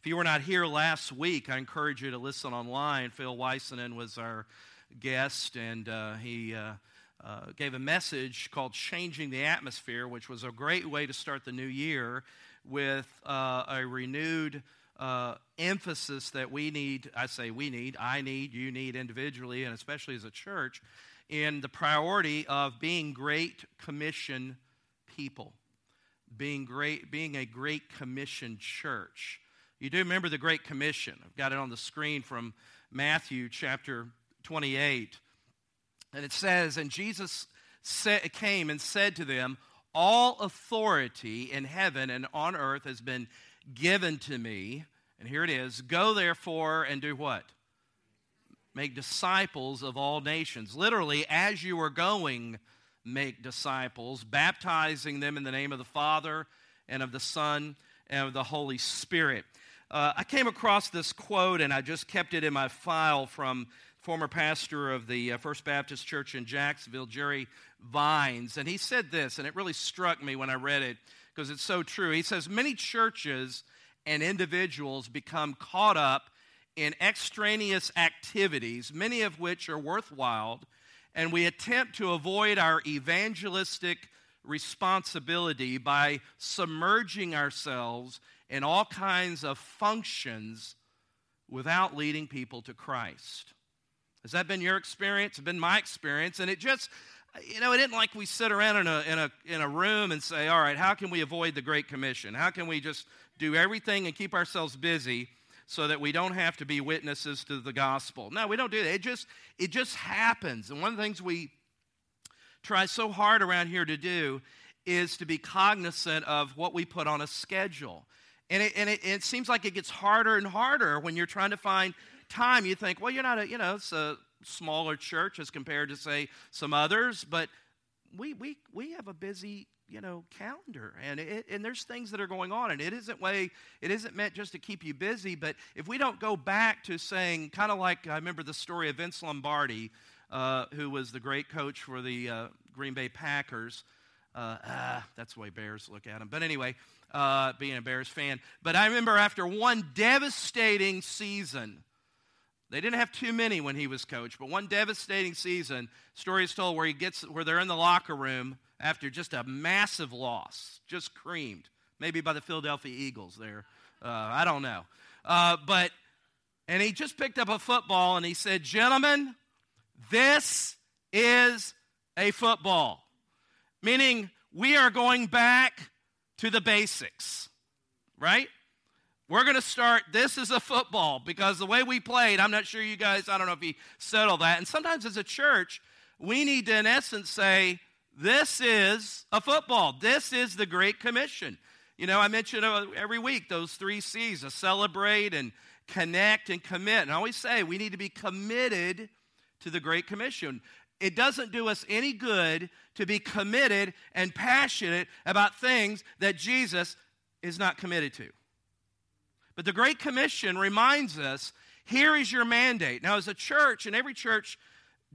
If you were not here last week, I encourage you to listen online. Phil Weisenan was our guest, and uh, he uh, uh, gave a message called Changing the Atmosphere, which was a great way to start the new year with uh, a renewed uh, emphasis that we need. I say we need, I need, you need individually, and especially as a church, in the priority of being great commission people, being great, being a great commission church. You do remember the Great Commission. I've got it on the screen from Matthew chapter 28. And it says, And Jesus came and said to them, All authority in heaven and on earth has been given to me. And here it is Go therefore and do what? Make disciples of all nations. Literally, as you are going, make disciples, baptizing them in the name of the Father and of the Son and of the Holy Spirit. Uh, I came across this quote and I just kept it in my file from former pastor of the uh, First Baptist Church in Jacksonville, Jerry Vines. And he said this, and it really struck me when I read it because it's so true. He says, Many churches and individuals become caught up in extraneous activities, many of which are worthwhile, and we attempt to avoid our evangelistic responsibility by submerging ourselves in all kinds of functions without leading people to Christ. Has that been your experience? It's been my experience. And it just, you know, it isn't like we sit around in a, in, a, in a room and say, all right, how can we avoid the Great Commission? How can we just do everything and keep ourselves busy so that we don't have to be witnesses to the gospel? No, we don't do that. It just, it just happens. And one of the things we try so hard around here to do is to be cognizant of what we put on a schedule. And it, and it, it seems like it gets harder and harder when you're trying to find time. You think, well, you're not a, you know, it's a smaller church as compared to, say, some others, but we, we, we have a busy you know calendar. And it, and there's things that are going on and it isn't way it isn't meant just to keep you busy but if we don't go back to saying kind of like i remember the story of vince lombardi uh, who was the great coach for the uh, green bay packers. Uh, ah, that's the way bears look at him. But anyway uh, being a Bears fan. But I remember after one devastating season, they didn't have too many when he was coach, but one devastating season, story is told where he gets where they're in the locker room after just a massive loss, just creamed, maybe by the Philadelphia Eagles. There, uh, I don't know, uh, but and he just picked up a football and he said, "Gentlemen, this is a football," meaning we are going back to the basics, right? We're going to start. This is a football because the way we played, I'm not sure you guys, I don't know if you settle that. And sometimes as a church, we need to, in essence, say, this is a football. This is the Great Commission. You know, I mention uh, every week those three C's to celebrate and connect and commit. And I always say we need to be committed to the Great Commission it doesn't do us any good to be committed and passionate about things that Jesus is not committed to. But the Great Commission reminds us here is your mandate. Now, as a church, and every church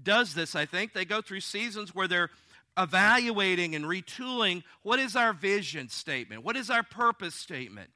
does this, I think, they go through seasons where they're evaluating and retooling what is our vision statement? What is our purpose statement?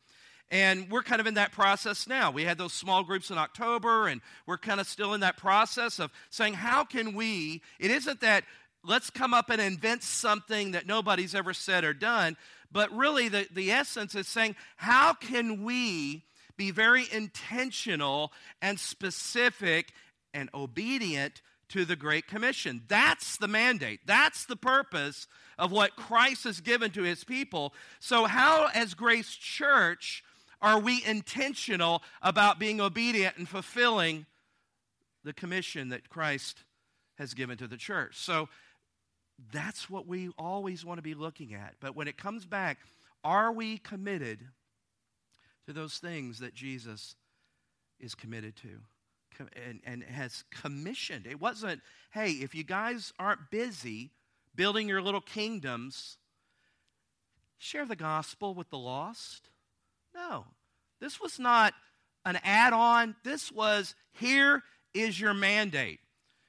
And we're kind of in that process now. We had those small groups in October, and we're kind of still in that process of saying, how can we? It isn't that let's come up and invent something that nobody's ever said or done, but really the, the essence is saying, how can we be very intentional and specific and obedient to the Great Commission? That's the mandate, that's the purpose of what Christ has given to his people. So, how, as Grace Church, are we intentional about being obedient and fulfilling the commission that Christ has given to the church? So that's what we always want to be looking at. But when it comes back, are we committed to those things that Jesus is committed to? And, and has commissioned. It wasn't, hey, if you guys aren't busy building your little kingdoms, share the gospel with the lost. No, this was not an add on. This was here is your mandate.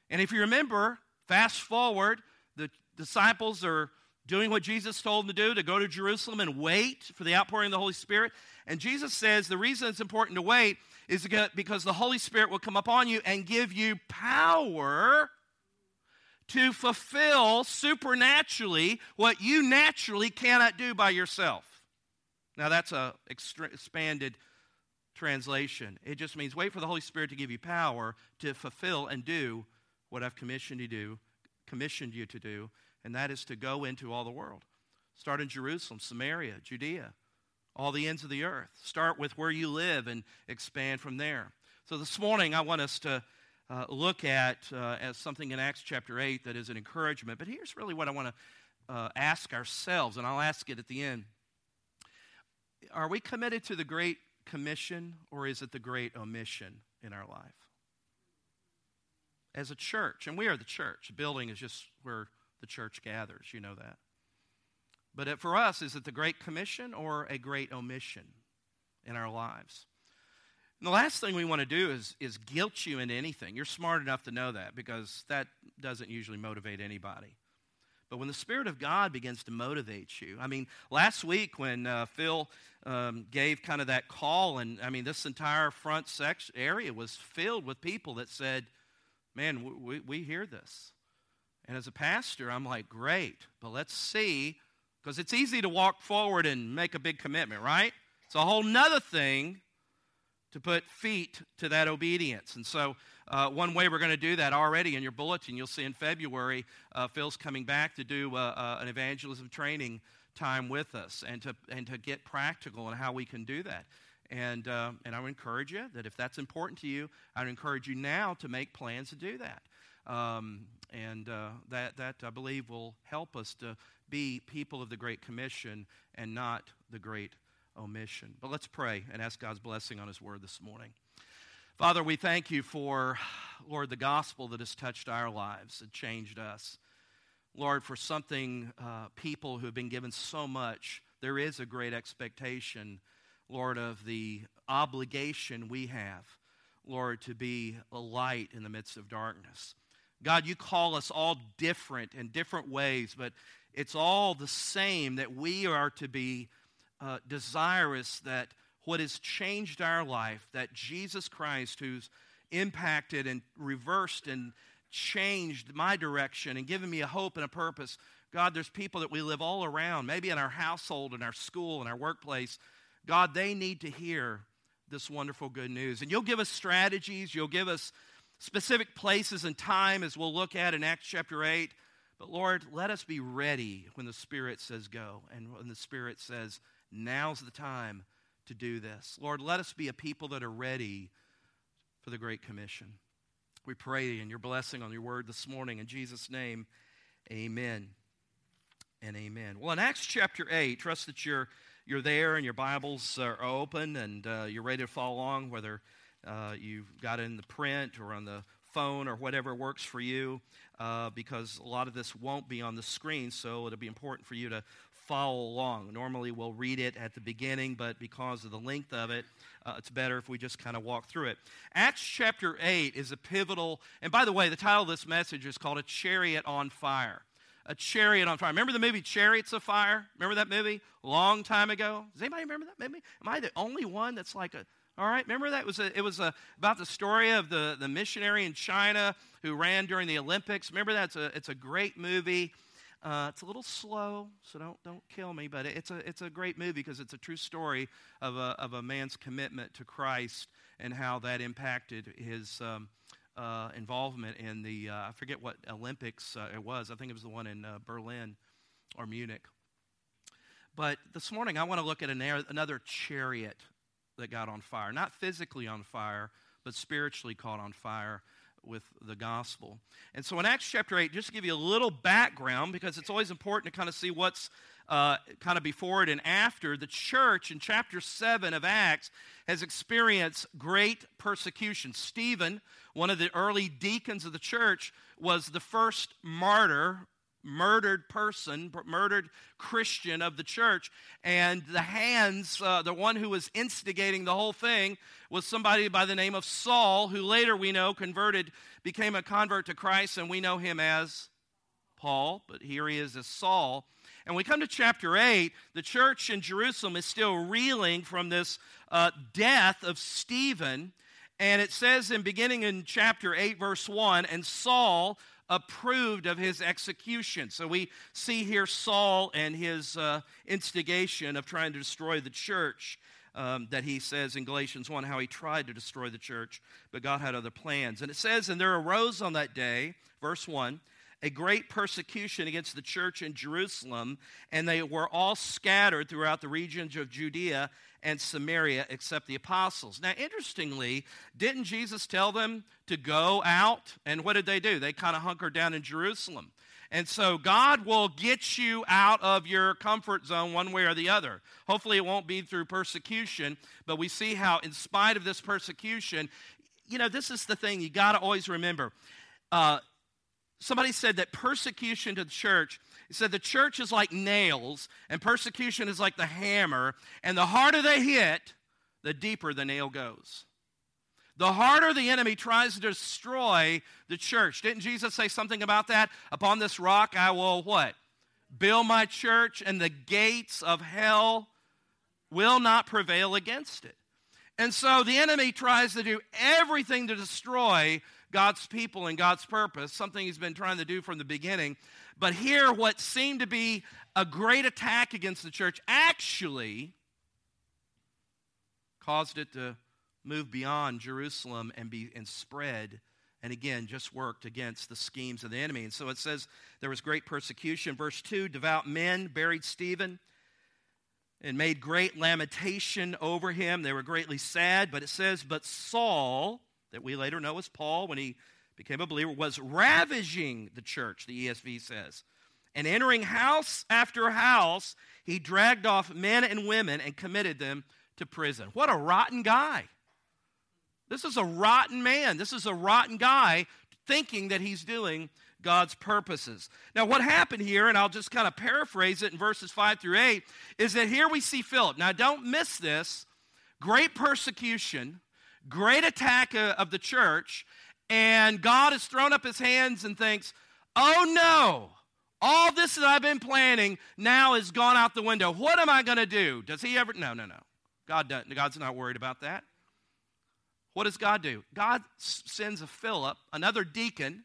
And if you remember, fast forward, the disciples are doing what Jesus told them to do, to go to Jerusalem and wait for the outpouring of the Holy Spirit. And Jesus says the reason it's important to wait is because the Holy Spirit will come upon you and give you power to fulfill supernaturally what you naturally cannot do by yourself. Now, that's a expanded translation. It just means wait for the Holy Spirit to give you power to fulfill and do what I've commissioned you to do, commissioned you to do, and that is to go into all the world. Start in Jerusalem, Samaria, Judea, all the ends of the earth. Start with where you live and expand from there. So this morning, I want us to uh, look at uh, as something in Acts chapter 8 that is an encouragement. But here's really what I want to uh, ask ourselves, and I'll ask it at the end. Are we committed to the Great Commission, or is it the Great Omission in our life? As a church, and we are the church, the building is just where the church gathers, you know that. But it, for us, is it the Great Commission or a great omission in our lives? And the last thing we want to do is, is guilt you into anything. You're smart enough to know that because that doesn't usually motivate anybody. But when the Spirit of God begins to motivate you, I mean, last week when uh, Phil um, gave kind of that call, and I mean, this entire front section area was filled with people that said, Man, we, we hear this. And as a pastor, I'm like, Great, but let's see, because it's easy to walk forward and make a big commitment, right? It's a whole nother thing to put feet to that obedience. And so, uh, one way we're going to do that already in your bulletin, you'll see in February, uh, Phil's coming back to do uh, uh, an evangelism training time with us and to, and to get practical on how we can do that. And, uh, and I would encourage you that if that's important to you, I would encourage you now to make plans to do that. Um, and that, that, I believe, will help us to be people of the Great Commission and not the Great omission. But let's pray and ask God's blessing on His word this morning. Father, we thank you for, Lord, the gospel that has touched our lives and changed us. Lord, for something, uh, people who have been given so much, there is a great expectation, Lord, of the obligation we have, Lord, to be a light in the midst of darkness. God, you call us all different in different ways, but it's all the same that we are to be uh, desirous that what has changed our life, that Jesus Christ, who's impacted and reversed and changed my direction and given me a hope and a purpose. God, there's people that we live all around, maybe in our household, in our school, in our workplace. God, they need to hear this wonderful good news. And you'll give us strategies, you'll give us specific places and time as we'll look at in Acts chapter 8. But Lord, let us be ready when the Spirit says go and when the Spirit says Now's the time to do this. Lord, let us be a people that are ready for the Great Commission. We pray in your blessing on your word this morning. In Jesus' name, amen and amen. Well, in Acts chapter 8, trust that you're, you're there and your Bibles are open and uh, you're ready to follow along, whether uh, you've got it in the print or on the phone or whatever works for you, uh, because a lot of this won't be on the screen, so it'll be important for you to follow along. Normally, we'll read it at the beginning, but because of the length of it, uh, it's better if we just kind of walk through it. Acts chapter 8 is a pivotal, and by the way, the title of this message is called A Chariot on Fire. A Chariot on Fire. Remember the movie Chariots of Fire? Remember that movie? Long time ago? Does anybody remember that movie? Am I the only one that's like a all right, remember that it was a, it was a, about the story of the, the missionary in China who ran during the Olympics. Remember that it's a, it's a great movie. Uh, it's a little slow, so don't don't kill me. But it's a it's a great movie because it's a true story of a of a man's commitment to Christ and how that impacted his um, uh, involvement in the uh, I forget what Olympics uh, it was. I think it was the one in uh, Berlin or Munich. But this morning I want to look at an, another chariot that got on fire, not physically on fire, but spiritually caught on fire with the gospel. And so in Acts chapter 8, just to give you a little background, because it's always important to kind of see what's uh, kind of before it and after, the church in chapter 7 of Acts has experienced great persecution. Stephen, one of the early deacons of the church, was the first martyr murdered person, murdered Christian of the church. And the hands, uh, the one who was instigating the whole thing, was somebody by the name of Saul, who later we know converted, became a convert to Christ, and we know him as Paul, but here he is as Saul. And we come to chapter 8, the church in Jerusalem is still reeling from this uh, death of Stephen. And it says in beginning in chapter 8, verse 1, and Saul approved of his execution. So we see here Saul and his uh, instigation of trying to destroy the church. Um, that he says in Galatians 1 how he tried to destroy the church, but God had other plans. And it says, And there arose on that day, verse 1, a great persecution against the church in Jerusalem, and they were all scattered throughout the regions of Judea and Samaria except the apostles. Now, interestingly, didn't Jesus tell them to go out? And what did they do? They kind of hunkered down in Jerusalem. And so God will get you out of your comfort zone one way or the other. Hopefully, it won't be through persecution, but we see how, in spite of this persecution, you know, this is the thing you got to always remember. Uh, somebody said that persecution to the church he said the church is like nails, and persecution is like the hammer, and the harder they hit, the deeper the nail goes. The harder the enemy tries to destroy the church. Didn't Jesus say something about that? Upon this rock I will what? Build my church, and the gates of hell will not prevail against it. And so the enemy tries to do everything to destroy God's people and God's purpose, something he's been trying to do from the beginning. But here, what seemed to be a great attack against the church actually caused it to move beyond Jerusalem and be and spread and again just worked against the schemes of the enemy. And so it says there was great persecution. Verse 2 devout men buried Stephen and made great lamentation over him. They were greatly sad, but it says, But Saul, that we later know as Paul when he became a believer, was ravaging the church, the ESV says. And entering house after house, he dragged off men and women and committed them to prison. What a rotten guy. This is a rotten man. This is a rotten guy thinking that he's doing God's purposes. Now, what happened here, and I'll just kind of paraphrase it in verses 5 through 8, is that here we see Philip. Now, don't miss this great persecution, great attack uh, of the church, and God has thrown up his hands and thinks, oh no, all this that I've been planning now has gone out the window. What am I going to do? Does he ever? No, no, no. God doesn't. God's not worried about that. What does God do? God sends a Philip, another deacon,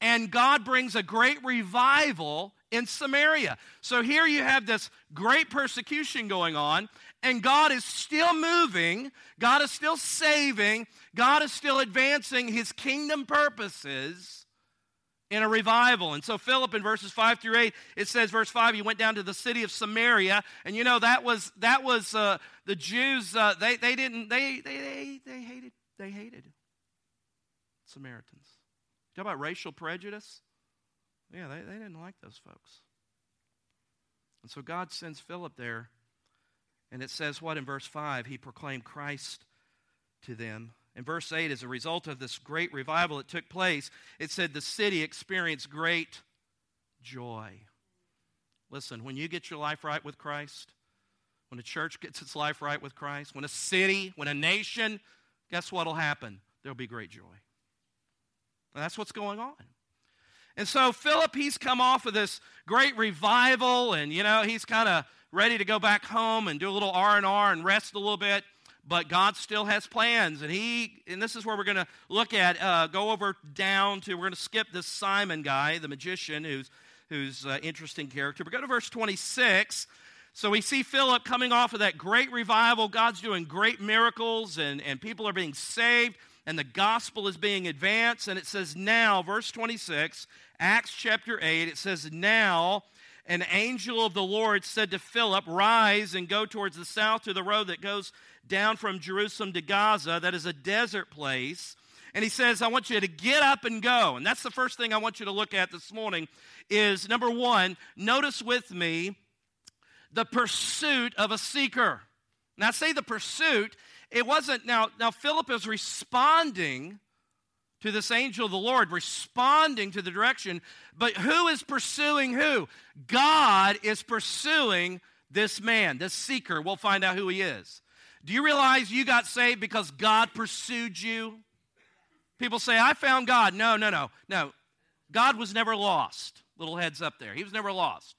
and God brings a great revival in Samaria. So here you have this great persecution going on, and God is still moving, God is still saving, God is still advancing his kingdom purposes in a revival. And so Philip in verses 5 through 8, it says verse 5 he went down to the city of Samaria and you know that was that was uh, the Jews uh, they they didn't they they they, they hated they hated Samaritans. Talk about racial prejudice? Yeah, they, they didn't like those folks. And so God sends Philip there and it says what in verse 5? He proclaimed Christ to them. In verse 8, as a result of this great revival that took place, it said the city experienced great joy. Listen, when you get your life right with Christ, when a church gets its life right with Christ, when a city, when a nation, guess what will happen? There'll be great joy. And that's what's going on. And so Philip, he's come off of this great revival, and you know, he's kind of ready to go back home and do a little R&R and rest a little bit but God still has plans. And he, and this is where we're going to look at, uh, go over down to, we're going to skip this Simon guy, the magician, who's, who's uh, interesting character. But go to verse 26. So we see Philip coming off of that great revival. God's doing great miracles, and, and people are being saved, and the gospel is being advanced. And it says, now, verse 26, Acts chapter 8, it says, now an angel of the Lord said to Philip, Rise and go towards the south to the road that goes down from Jerusalem to Gaza, that is a desert place. And he says, I want you to get up and go. And that's the first thing I want you to look at this morning is number one, notice with me the pursuit of a seeker. Now, I say the pursuit, it wasn't, now, now Philip is responding to this angel of the Lord, responding to the direction. But who is pursuing who? God is pursuing this man, this seeker. We'll find out who he is. Do you realize you got saved because God pursued you? People say, I found God. No, no, no, no. God was never lost. Little heads up there. He was never lost.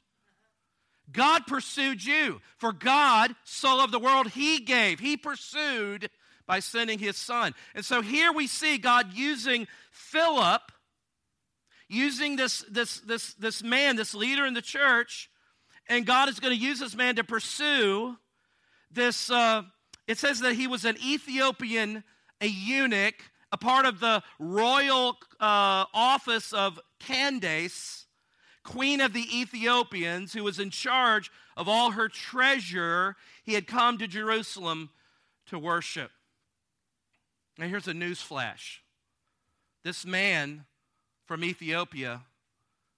God pursued you. For God so loved the world, He gave. He pursued by sending His Son. And so here we see God using Philip, using this, this, this, this man, this leader in the church, and God is going to use this man to pursue this. Uh, it says that he was an Ethiopian, a eunuch, a part of the royal uh, office of Candace queen of the Ethiopians, who was in charge of all her treasure, he had come to Jerusalem to worship. Now, here's a news flash this man from Ethiopia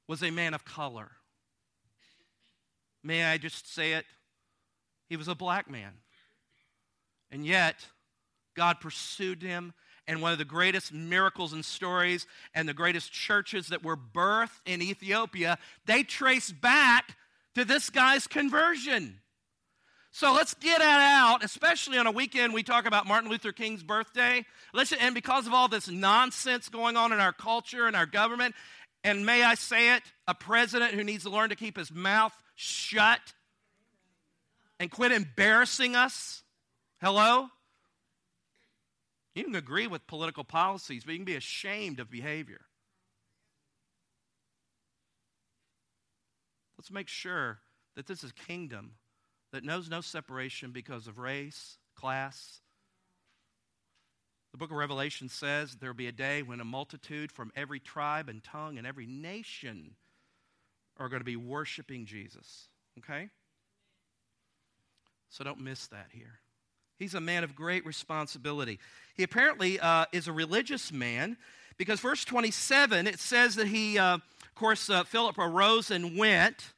was a man of color. May I just say it? He was a black man. And yet, God pursued him and one of the greatest miracles and stories and the greatest churches that were birthed in Ethiopia, they trace back to this guy's conversion. So let's get that out, especially on a weekend we talk about Martin Luther King's birthday. Listen, and because of all this nonsense going on in our culture and our government, and may I say it, a president who needs to learn to keep his mouth shut and quit embarrassing us. Hello? You can agree with political policies, but you can be ashamed of behavior. Let's make sure that this is a kingdom that knows no separation because of race, class. The book of Revelation says there will be a day when a multitude from every tribe and tongue and every nation are going to be worshiping Jesus. Okay? So don't miss that here. He's a man of great responsibility. He apparently uh, is a religious man because verse 27, it says that he, uh, of course, uh, Philip arose and went,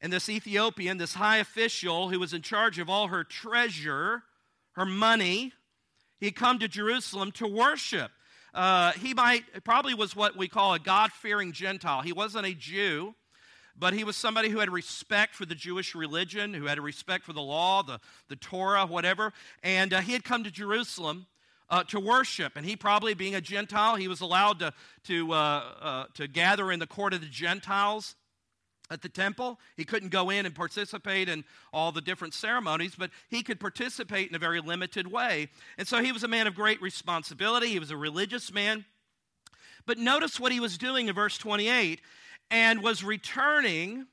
and this Ethiopian, this high official who was in charge of all her treasure, her money, he had come to Jerusalem to worship. Uh, he might, probably was what we call a God fearing Gentile. He wasn't a Jew but he was somebody who had respect for the Jewish religion, who had a respect for the law, the, the Torah, whatever. And uh, he had come to Jerusalem uh, to worship. And he, probably being a Gentile, he was allowed to, to, uh, uh to gather in the court of the Gentiles at the temple. He couldn't go in and participate in all the different ceremonies, but he could participate in a very limited way. And so he was a man of great responsibility. He was a religious man. But notice what he was doing in verse 28 and was returning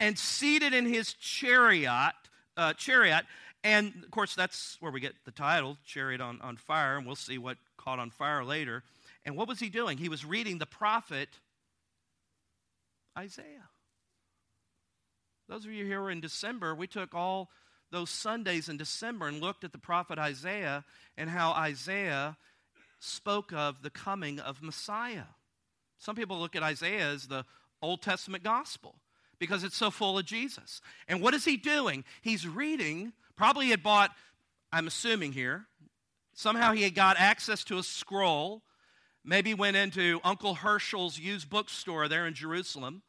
and seated in his chariot, uh, chariot. And of course, that's where we get the title, Chariot on, on Fire, and we'll see what caught on fire later. And what was he doing? He was reading the prophet Isaiah. Those of you here in December, we took all those Sundays in December and looked at the prophet Isaiah and how Isaiah spoke of the coming of Messiah. Some people look at Isaiah as the Old Testament gospel because it's so full of Jesus. And what is he doing? He's reading, probably had bought, I'm assuming here, somehow he had got access to a scroll, maybe went into Uncle Herschel's used bookstore there in Jerusalem.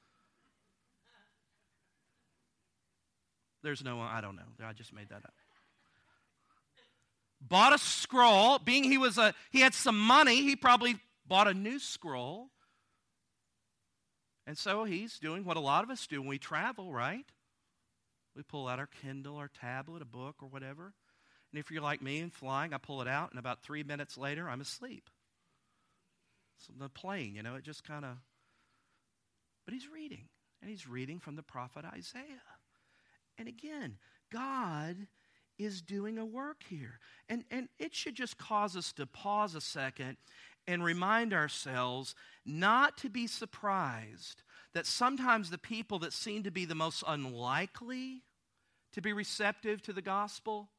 There's no, I don't know. I just made that up. Bought a scroll. Being he was a, he had some money, he probably bought a new scroll and so he's doing what a lot of us do when we travel, right? We pull out our Kindle, our tablet, a book, or whatever. And if you're like me and flying, I pull it out, and about three minutes later, I'm asleep. So the plane, you know, it just kind of. But he's reading, and he's reading from the prophet Isaiah. And again, God is doing a work here. And, and it should just cause us to pause a second and remind ourselves not to be surprised that sometimes the people that seem to be the most unlikely to be receptive to the gospel,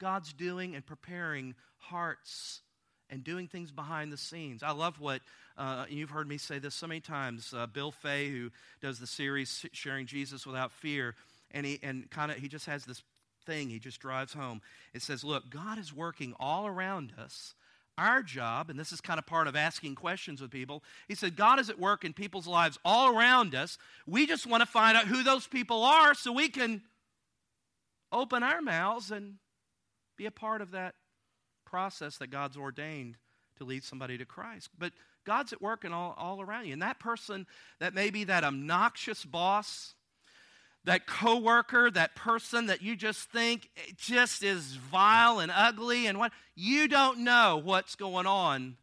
God's doing and preparing hearts and doing things behind the scenes. I love what uh, you've heard me say this so many times. Uh, Bill Fay, who does the series Sharing Jesus Without Fear, and he and kind of he just has this thing he just drives home. It says, "Look, God is working all around us our job, and this is kind of part of asking questions with people, he said, God is at work in people's lives all around us. We just want to find out who those people are so we can open our mouths and be a part of that process that God's ordained to lead somebody to Christ. But God's at work and all, all around you. And that person that may be that obnoxious boss, that coworker, that person that you just think just is vile and ugly and what you don't know what's going on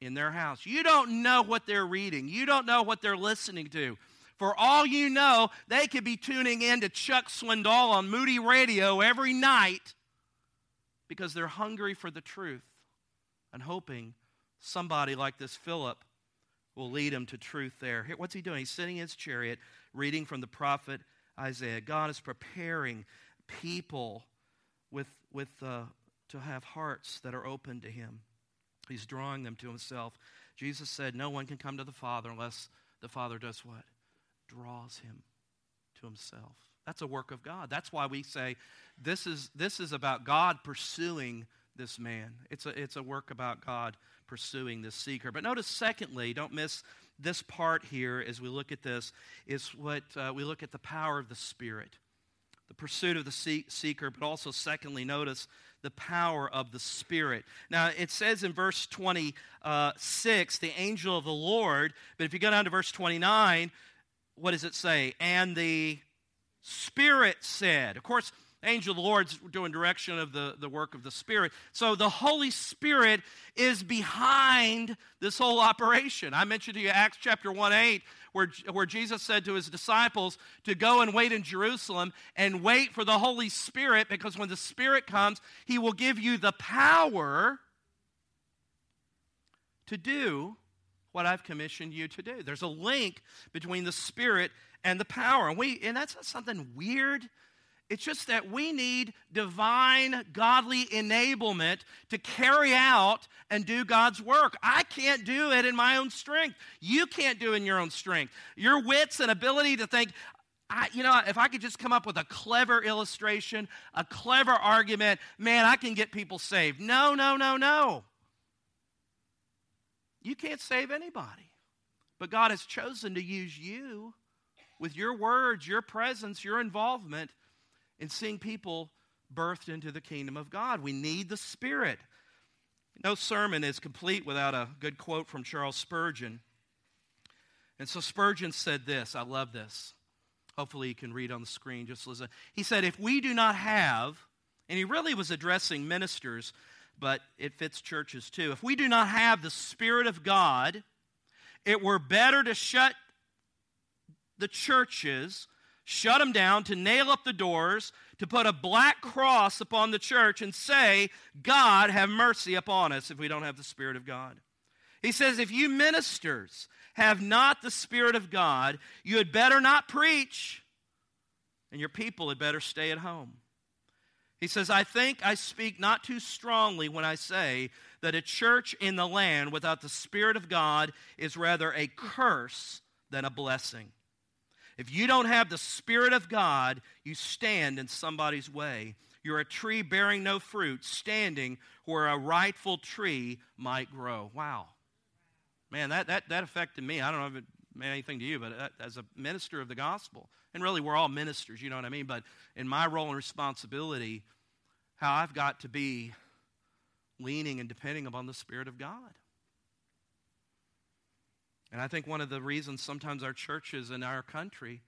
in their house. You don't know what they're reading. You don't know what they're listening to. For all you know, they could be tuning in to Chuck Swindoll on Moody Radio every night because they're hungry for the truth and hoping somebody like this Philip will lead him to truth there. Here, what's he doing? He's sitting in his chariot reading from the prophet Isaiah. God is preparing people with, with, uh, to have hearts that are open to him. He's drawing them to himself. Jesus said, No one can come to the Father unless the Father does what? Draws him to himself. That's a work of God. That's why we say this is, this is about God pursuing this man. It's a, it's a work about God pursuing this seeker. But notice, secondly, don't miss this part here as we look at this, is what uh, we look at the power of the Spirit. The pursuit of the seeker, but also, secondly, notice the power of the Spirit. Now, it says in verse 26, the angel of the Lord, but if you go down to verse 29, what does it say? And the Spirit said. Of course, angel of the Lord's doing direction of the, the work of the Spirit. So the Holy Spirit is behind this whole operation. I mentioned to you Acts chapter 1 8, where, where Jesus said to his disciples to go and wait in Jerusalem and wait for the Holy Spirit, because when the Spirit comes, he will give you the power to do what I've commissioned you to do. There's a link between the Spirit and the power. And we and that's not something weird it's just that we need divine, godly enablement to carry out and do God's work. I can't do it in my own strength. You can't do it in your own strength. Your wits and ability to think, I, you know, if I could just come up with a clever illustration, a clever argument, man, I can get people saved. No, no, no, no. You can't save anybody. But God has chosen to use you with your words, your presence, your involvement in seeing people birthed into the kingdom of God. We need the Spirit. No sermon is complete without a good quote from Charles Spurgeon. And so Spurgeon said this. I love this. Hopefully, you can read on the screen. Just listen. He said, If we do not have, and he really was addressing ministers, but it fits churches too. If we do not have the Spirit of God, it were better to shut the churches shut them down, to nail up the doors, to put a black cross upon the church and say, God, have mercy upon us if we don't have the Spirit of God. He says, if you ministers have not the Spirit of God, you had better not preach, and your people had better stay at home. He says, I think I speak not too strongly when I say that a church in the land without the Spirit of God is rather a curse than a blessing. If you don't have the Spirit of God, you stand in somebody's way. You're a tree bearing no fruit, standing where a rightful tree might grow. Wow. Man, that, that, that affected me. I don't know if it meant anything to you, but uh, as a minister of the gospel, and really we're all ministers, you know what I mean? But in my role and responsibility, how I've got to be leaning and depending upon the Spirit of God. And I think one of the reasons sometimes our churches in our country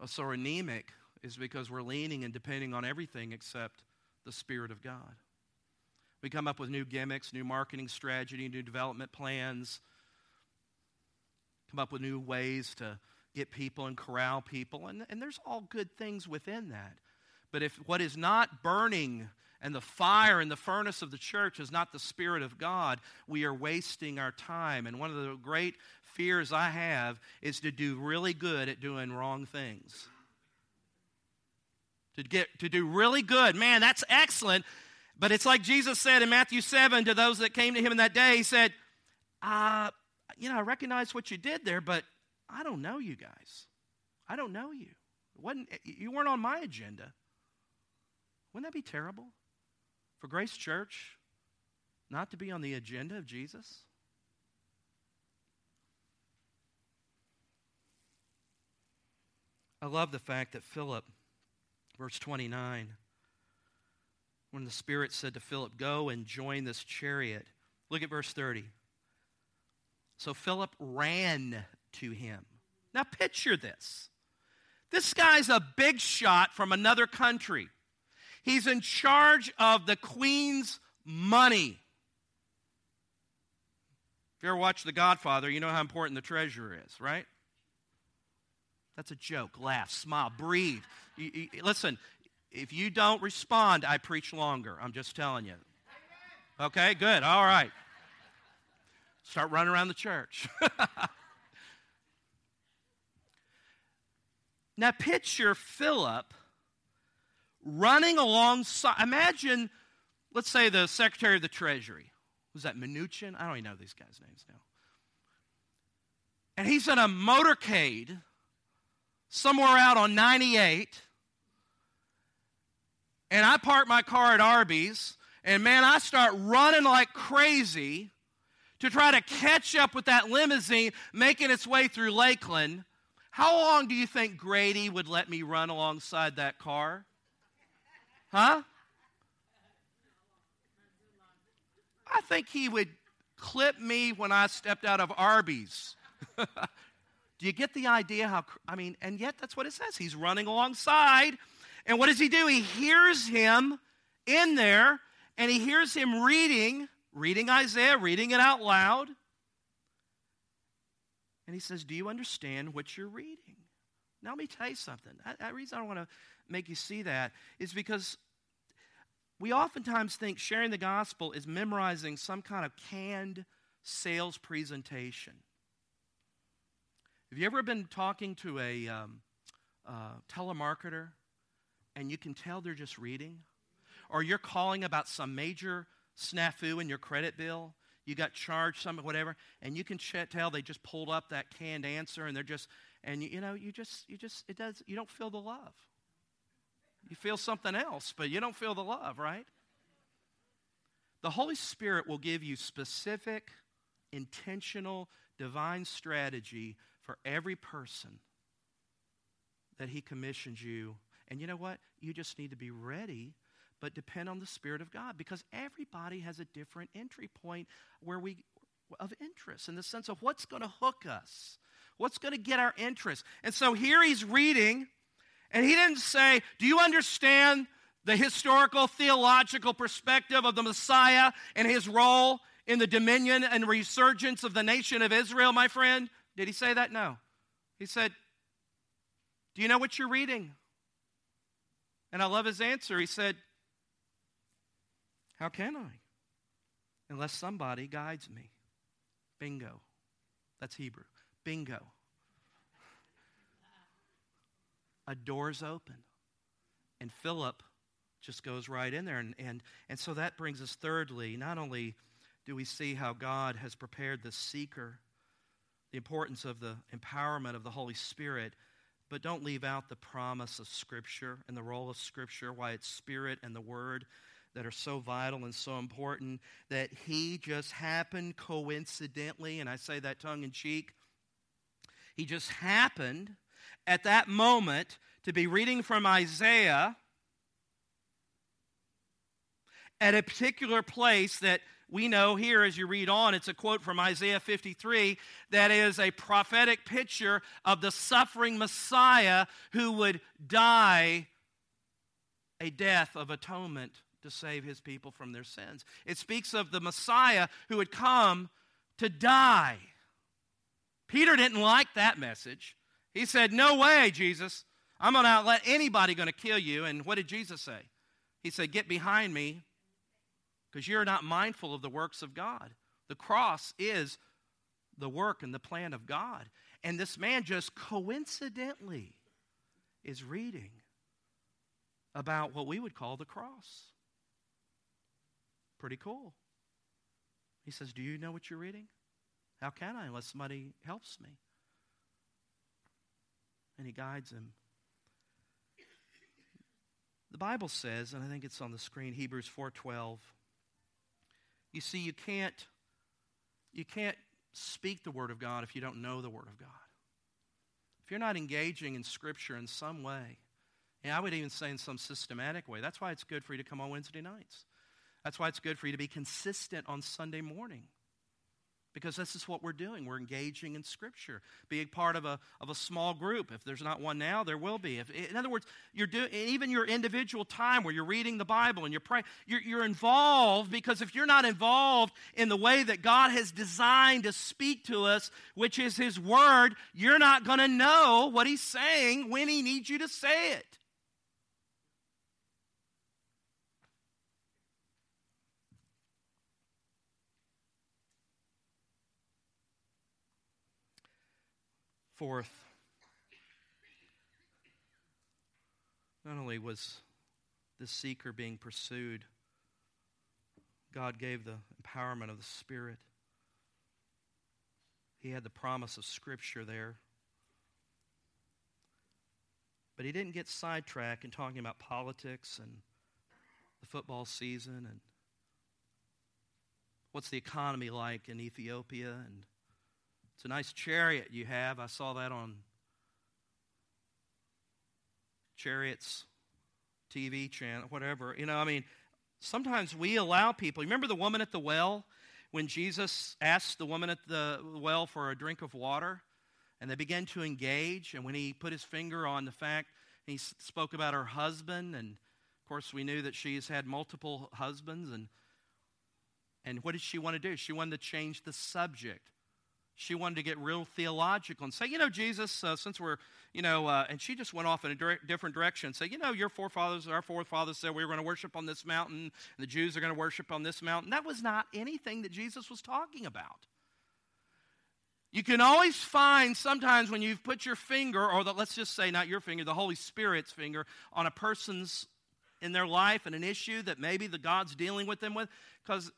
are so anemic is because we're leaning and depending on everything except the Spirit of God. We come up with new gimmicks, new marketing strategy, new development plans, come up with new ways to get people and corral people, and, and there's all good things within that. But if what is not burning and the fire and the furnace of the church is not the Spirit of God, we are wasting our time. And one of the great fears I have is to do really good at doing wrong things. To, get, to do really good. Man, that's excellent. But it's like Jesus said in Matthew 7 to those that came to him in that day, he said, uh, You know, I recognize what you did there, but I don't know you guys. I don't know you. Wasn't, you weren't on my agenda. Wouldn't that be terrible for Grace Church not to be on the agenda of Jesus? I love the fact that Philip, verse 29, when the Spirit said to Philip, Go and join this chariot, Look at verse 30. So Philip ran to him. Now picture this. This guy's a big shot from another country. He's in charge of the queen's money. If you ever watched The Godfather, you know how important the treasurer is, right? That's a joke. Laugh, smile, breathe. You, you, listen, if you don't respond, I preach longer. I'm just telling you. Okay, good. All right. Start running around the church. now, picture Philip running alongside. Imagine, let's say, the Secretary of the Treasury. Was that Mnuchin? I don't even know these guys' names now. And he's in a motorcade somewhere out on 98. And I park my car at Arby's. And man, I start running like crazy to try to catch up with that limousine making its way through Lakeland. How long do you think Grady would let me run alongside that car? Huh? I think he would clip me when I stepped out of Arby's. do you get the idea how, I mean, and yet that's what it says. He's running alongside. And what does he do? He hears him in there and he hears him reading, reading Isaiah, reading it out loud. And he says, Do you understand what you're reading? Now, let me tell you something. The reason I want to make you see that is because we oftentimes think sharing the gospel is memorizing some kind of canned sales presentation. Have you ever been talking to a um, uh, telemarketer and you can tell they're just reading? Or you're calling about some major snafu in your credit bill you got charged some whatever and you can tell they just pulled up that canned answer and they're just and you, you know you just you just it does you don't feel the love you feel something else, but you don't feel the love, right? The Holy Spirit will give you specific, intentional, divine strategy for every person that He commissions you. And you know what? You just need to be ready, but depend on the Spirit of God because everybody has a different entry point where we of interest in the sense of what's going to hook us, what's going to get our interest. And so here he's reading and he didn't say, Do you understand the historical theological perspective of the Messiah and his role in the dominion and resurgence of the nation of Israel, my friend? Did he say that? No. He said, Do you know what you're reading? And I love his answer. He said, How can I? Unless somebody guides me. Bingo. That's Hebrew. Bingo a door's open. And Philip just goes right in there. And, and, and so that brings us, thirdly, not only do we see how God has prepared the seeker, the importance of the empowerment of the Holy Spirit, but don't leave out the promise of Scripture and the role of Scripture, why it's Spirit and the Word that are so vital and so important that he just happened coincidentally, and I say that tongue in cheek, he just happened at that moment to be reading from Isaiah at a particular place that we know here as you read on, it's a quote from Isaiah 53 that is a prophetic picture of the suffering Messiah who would die a death of atonement to save his people from their sins. It speaks of the Messiah who would come to die. Peter didn't like that message. He said, No way, Jesus. I'm going to let anybody going to kill you. And what did Jesus say? He said, Get behind me because you're not mindful of the works of God. The cross is the work and the plan of God. And this man just coincidentally is reading about what we would call the cross. Pretty cool. He says, Do you know what you're reading? How can I unless somebody helps me? and he guides him. The Bible says, and I think it's on the screen, Hebrews 4:12. You see, you can't you can't speak the word of God if you don't know the word of God. If you're not engaging in scripture in some way, and I would even say in some systematic way, that's why it's good for you to come on Wednesday nights. That's why it's good for you to be consistent on Sunday morning. Because this is what we're doing. We're engaging in Scripture, being part of a, of a small group. If there's not one now, there will be. If, in other words, you're doing even your individual time where you're reading the Bible and you're praying, you're, you're involved because if you're not involved in the way that God has designed to speak to us, which is His Word, you're not going to know what He's saying when He needs you to say it. Fourth, not only was this seeker being pursued, God gave the empowerment of the Spirit. He had the promise of Scripture there. But he didn't get sidetracked in talking about politics and the football season and what's the economy like in Ethiopia and it's a nice chariot you have. I saw that on Chariots TV channel, whatever. You know, I mean, sometimes we allow people. Remember the woman at the well when Jesus asked the woman at the well for a drink of water? And they began to engage. And when he put his finger on the fact, he spoke about her husband. And of course, we knew that she's had multiple husbands. And, and what did she want to do? She wanted to change the subject she wanted to get real theological and say, you know, Jesus, uh, since we're, you know, uh, and she just went off in a dire- different direction. And say, you know, your forefathers, our forefathers said we were going to worship on this mountain, and the Jews are going to worship on this mountain. That was not anything that Jesus was talking about. You can always find sometimes when you've put your finger, or the, let's just say not your finger, the Holy Spirit's finger, on a person's in their life and an issue that maybe the God's dealing with them with. Because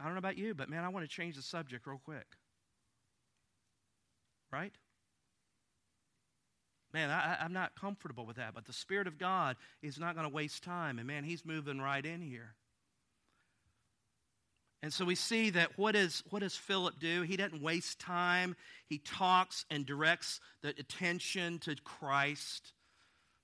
I don't know about you, but man, I want to change the subject real quick right? Man, I, am not comfortable with that, but the Spirit of God is not going to waste time. And man, He's moving right in here. And so we see that what, is, what does Philip do? He doesn't waste time. He talks and directs the attention to Christ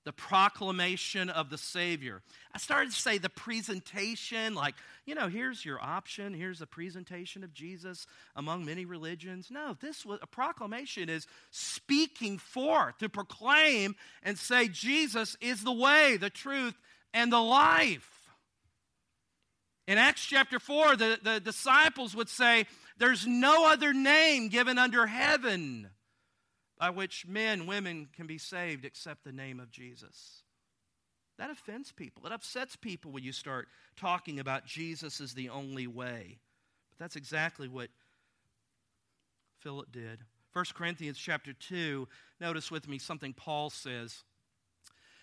the proclamation of the Savior. I started to say the presentation, like, you know, here's your option, here's the presentation of Jesus among many religions. No, this was a proclamation is speaking forth to proclaim and say Jesus is the way, the truth, and the life. In Acts chapter 4, the, the disciples would say, There's no other name given under heaven by which men, women can be saved except the name of Jesus. That offends people. It upsets people when you start talking about Jesus as the only way. But that's exactly what Philip did. 1 Corinthians chapter 2, notice with me something Paul says.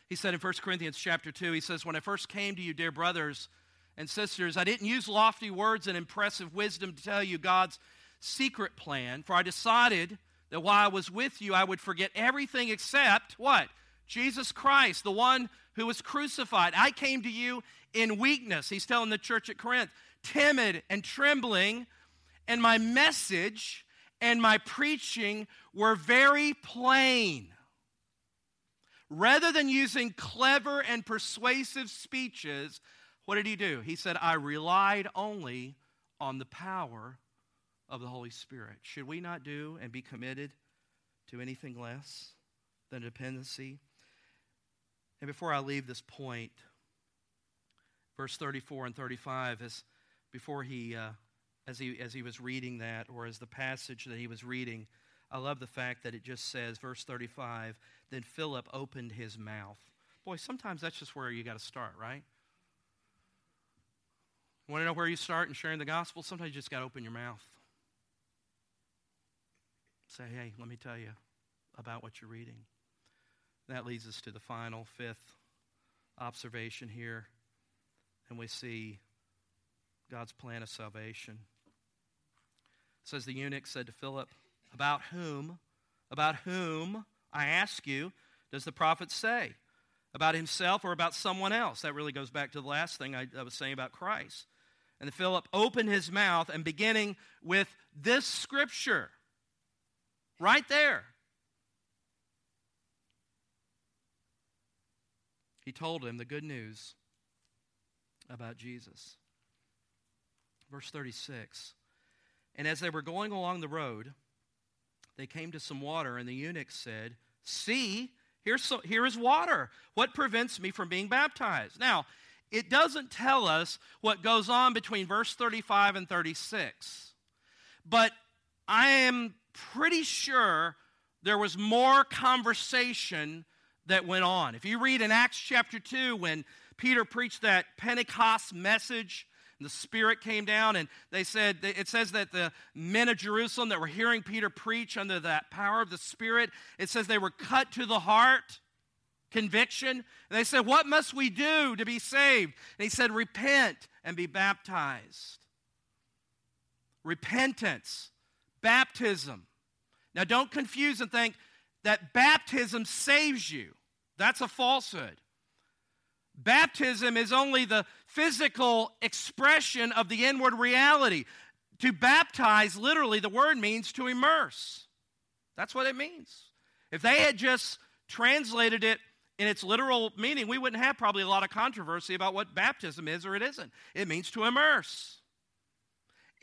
He said in 1 Corinthians chapter 2, he says, When I first came to you, dear brothers and sisters, I didn't use lofty words and impressive wisdom to tell you God's secret plan, for I decided that while I was with you, I would forget everything except what? Jesus Christ, the one who was crucified. I came to you in weakness. He's telling the church at Corinth, timid and trembling, and my message and my preaching were very plain. Rather than using clever and persuasive speeches, what did he do? He said, I relied only on the power of the Holy Spirit. Should we not do and be committed to anything less than dependency? And before I leave this point, verse 34 and 35, is before he, uh, as he, as he was reading that, or as the passage that he was reading, I love the fact that it just says, verse 35, then Philip opened his mouth. Boy, sometimes that's just where you got to start, right? Want to know where you start in sharing the gospel? Sometimes you just got to open your mouth say, hey, let me tell you about what you're reading. That leads us to the final, fifth observation here. And we see God's plan of salvation. It says, The eunuch said to Philip, About whom, about whom, I ask you, does the prophet say? About himself or about someone else? That really goes back to the last thing I, I was saying about Christ. And Philip opened his mouth and beginning with this scripture, Right there. He told him the good news about Jesus. Verse 36. And as they were going along the road, they came to some water, and the eunuch said, See, here's so, here is water. What prevents me from being baptized? Now, it doesn't tell us what goes on between verse 35 and 36. But I am pretty sure there was more conversation that went on. If you read in Acts chapter 2, when Peter preached that Pentecost message, and the Spirit came down, and they said, it says that the men of Jerusalem that were hearing Peter preach under that power of the Spirit, it says they were cut to the heart, conviction. And they said, What must we do to be saved? And he said, Repent and be baptized. Repentance, baptism. Now, don't confuse and think that baptism saves you. That's a falsehood. Baptism is only the physical expression of the inward reality. To baptize, literally, the word means to immerse. That's what it means. If they had just translated it in its literal meaning, we wouldn't have probably a lot of controversy about what baptism is or it isn't. It means to immerse.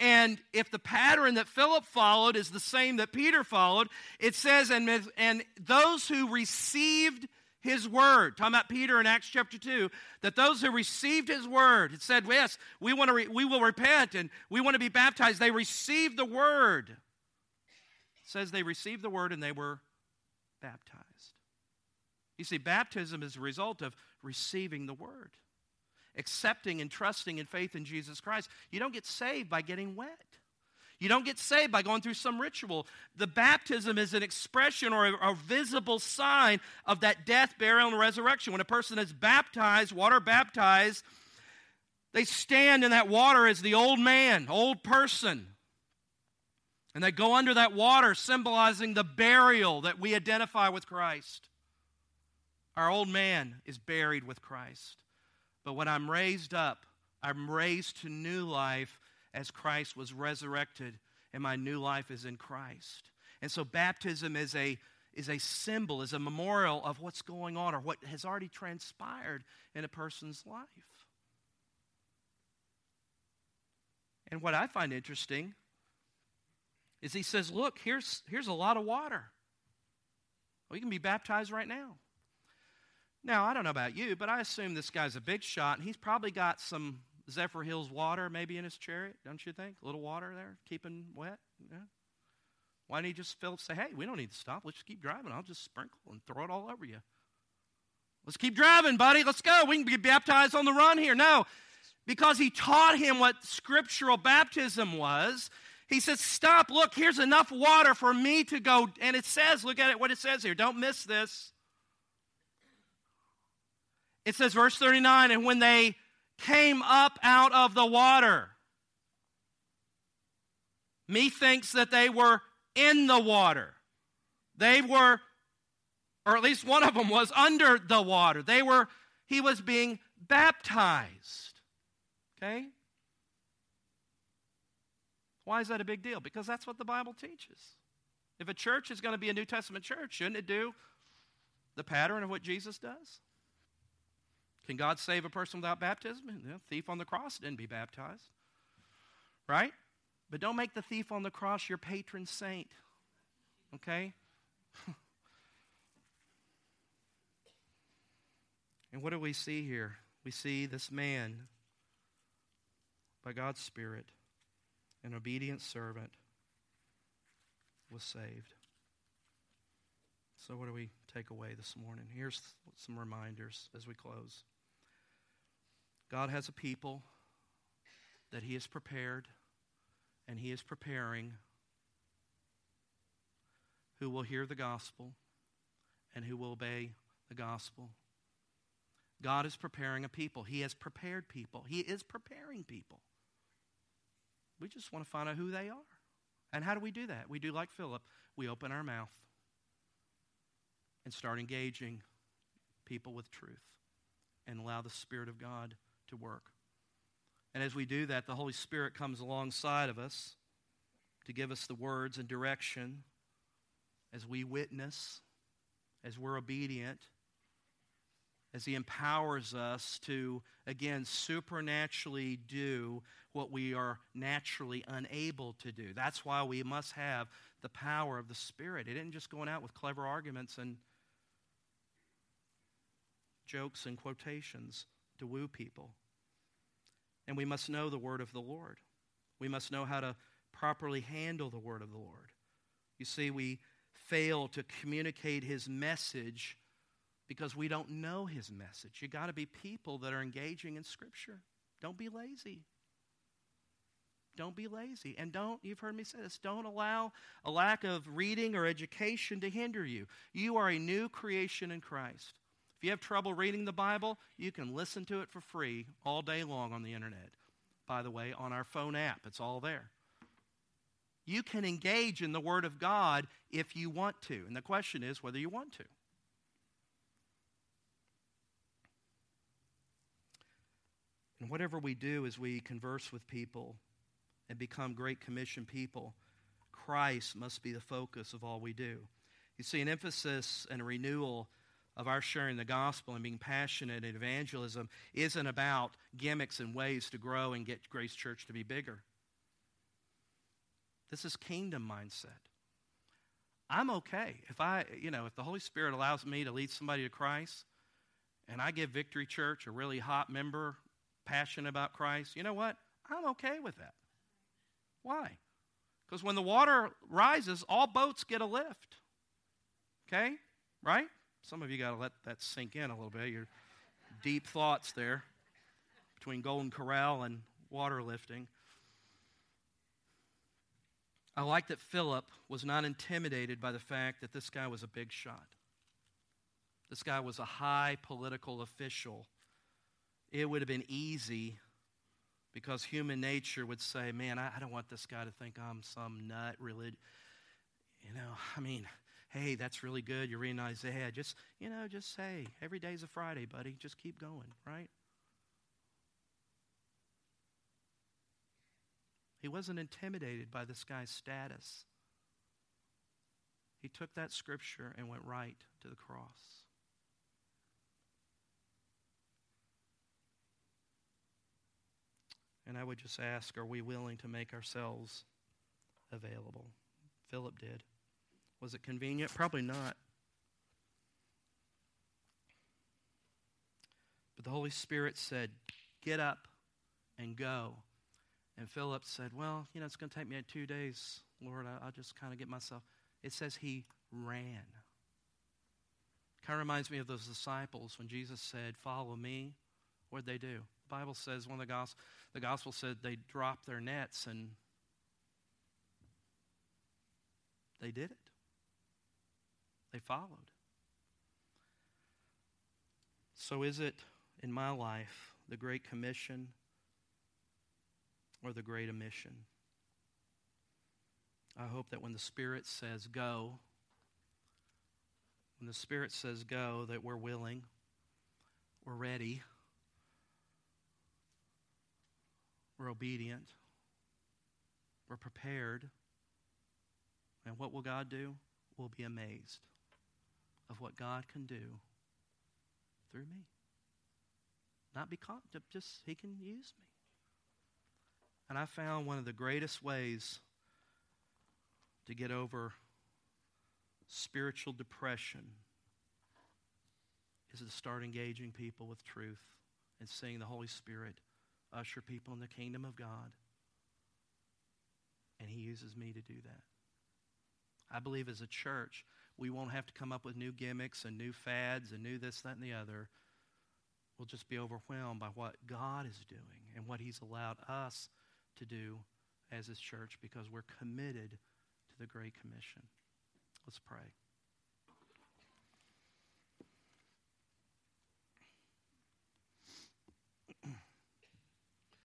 And if the pattern that Philip followed is the same that Peter followed, it says, and, and those who received his word, talking about Peter in Acts chapter 2, that those who received his word, it said, yes, we, want to re- we will repent and we want to be baptized. They received the word. It says they received the word and they were baptized. You see, baptism is a result of receiving the word, accepting and trusting in faith in Jesus Christ. You don't get saved by getting wet. You don't get saved by going through some ritual. The baptism is an expression or a, a, visible sign of that death, burial, and resurrection. When a person is baptized, water baptized, they stand in that water as the old man, old person. And they go under that water, symbolizing the burial that we identify with Christ. Our old man is buried with Christ. But when I'm raised up, I'm raised to new life as Christ was resurrected and my new life is in Christ. And so baptism is a is a symbol, is a memorial of what's going on or what has already transpired in a person's life. And what I find interesting is he says, Look, here's, here's a lot of water. We can be baptized right now. Now, I don't know about you, but I assume this guy's a big shot, and he's probably got some Zephyrhills water maybe in his chariot, don't you think? A little water there, keeping wet. Yeah. Why didn't he just Philip say, hey, we don't need to stop. Let's just keep driving. I'll just sprinkle and throw it all over you. Let's keep driving, buddy. Let's go. We can be baptized on the run here. No, because he taught him what scriptural baptism was. He says, Stop, look, here's enough water for me to go. And it says, look at it, what it says here. Don't miss this. It says, verse 39, and when they came up out of the water. Methinks that they were in the water. They were, or at least one of them was under the water. They were, he was being baptized. Okay? Why is that a big deal? Because that's what the Bible teaches. If a church is going to be a New Testament church, shouldn't it do the pattern of what Jesus does? Can God save a person without baptism? The thief on the cross didn't be baptized. Right? But don't make the thief on the cross your patron saint. Okay? and what do we see here? We see this man, by God's Spirit, an obedient servant, was saved. So, what do we take away this morning? Here's some reminders as we close. God has a people that He has prepared and He is preparing who will hear the gospel and who will obey the gospel. God is preparing a people. He has prepared people. He is preparing people. We just want to find out who they are. And how do we do that? We do like Philip. We open our mouth and start engaging people with truth and allow the Spirit of God to work. And as we do that, the Holy Spirit comes alongside of us to give us the words and direction as we witness, as we're obedient, as He empowers us to, again, supernaturally do what we are naturally unable to do. That's why we must have the power of the Spirit. It isn't just going out with clever arguments and jokes and quotations to woo people. And we must know the word of the Lord. We must know how to properly handle the word of the Lord. You see, we fail to communicate his message because we don't know his message. You got to be people that are engaging in scripture. Don't be lazy. Don't be lazy. And don't, you've heard me say this, don't allow a lack of reading or education to hinder you. You are a new creation in Christ. If you have trouble reading the Bible, you can listen to it for free all day long on the internet. By the way, on our phone app, it's all there. You can engage in the Word of God if you want to. And the question is whether you want to. And whatever we do as we converse with people and become Great Commission people, Christ must be the focus of all we do. You see, an emphasis and a renewal of our sharing the gospel and being passionate in evangelism isn't about gimmicks and ways to grow and get Grace Church to be bigger. This is kingdom mindset. I'm okay if I, you know, if the Holy Spirit allows me to lead somebody to Christ and I give Victory Church a really hot member, passionate about Christ, you know what? I'm okay with that. Why? Because when the water rises, all boats get a lift. Okay? Right? Some of you got to let that sink in a little bit. Your deep thoughts there between Golden Corral and water lifting. I like that Philip was not intimidated by the fact that this guy was a big shot. This guy was a high political official. It would have been easy because human nature would say, man, I, I don't want this guy to think I'm some nut religion. You know, I mean, hey, that's really good. You're reading Isaiah. Just, you know, just say, every day's a Friday, buddy. Just keep going, right? He wasn't intimidated by this guy's status. He took that scripture and went right to the cross. And I would just ask are we willing to make ourselves available? Philip did. Was it convenient? Probably not. But the Holy Spirit said, Get up and go. And Philip said, Well, you know, it's going to take me two days, Lord. I'll just kind of get myself. It says he ran. Kind of reminds me of those disciples when Jesus said, Follow me. What'd they do? The Bible says, one of the gospel, the gospel said they dropped their nets and they did it. Followed. So, is it in my life the Great Commission or the Great Omission? I hope that when the Spirit says go, when the Spirit says go, that we're willing, we're ready, we're obedient, we're prepared. And what will God do? We'll be amazed of what God can do through me. Not be because, just He can use me. And I found one of the greatest ways to get over spiritual depression is to start engaging people with truth and seeing the Holy Spirit usher people in the kingdom of God. And He uses me to do that. I believe as a church, we won't have to come up with new gimmicks and new fads and new this, that, and the other. We'll just be overwhelmed by what God is doing and what He's allowed us to do as His church because we're committed to the Great Commission. Let's pray.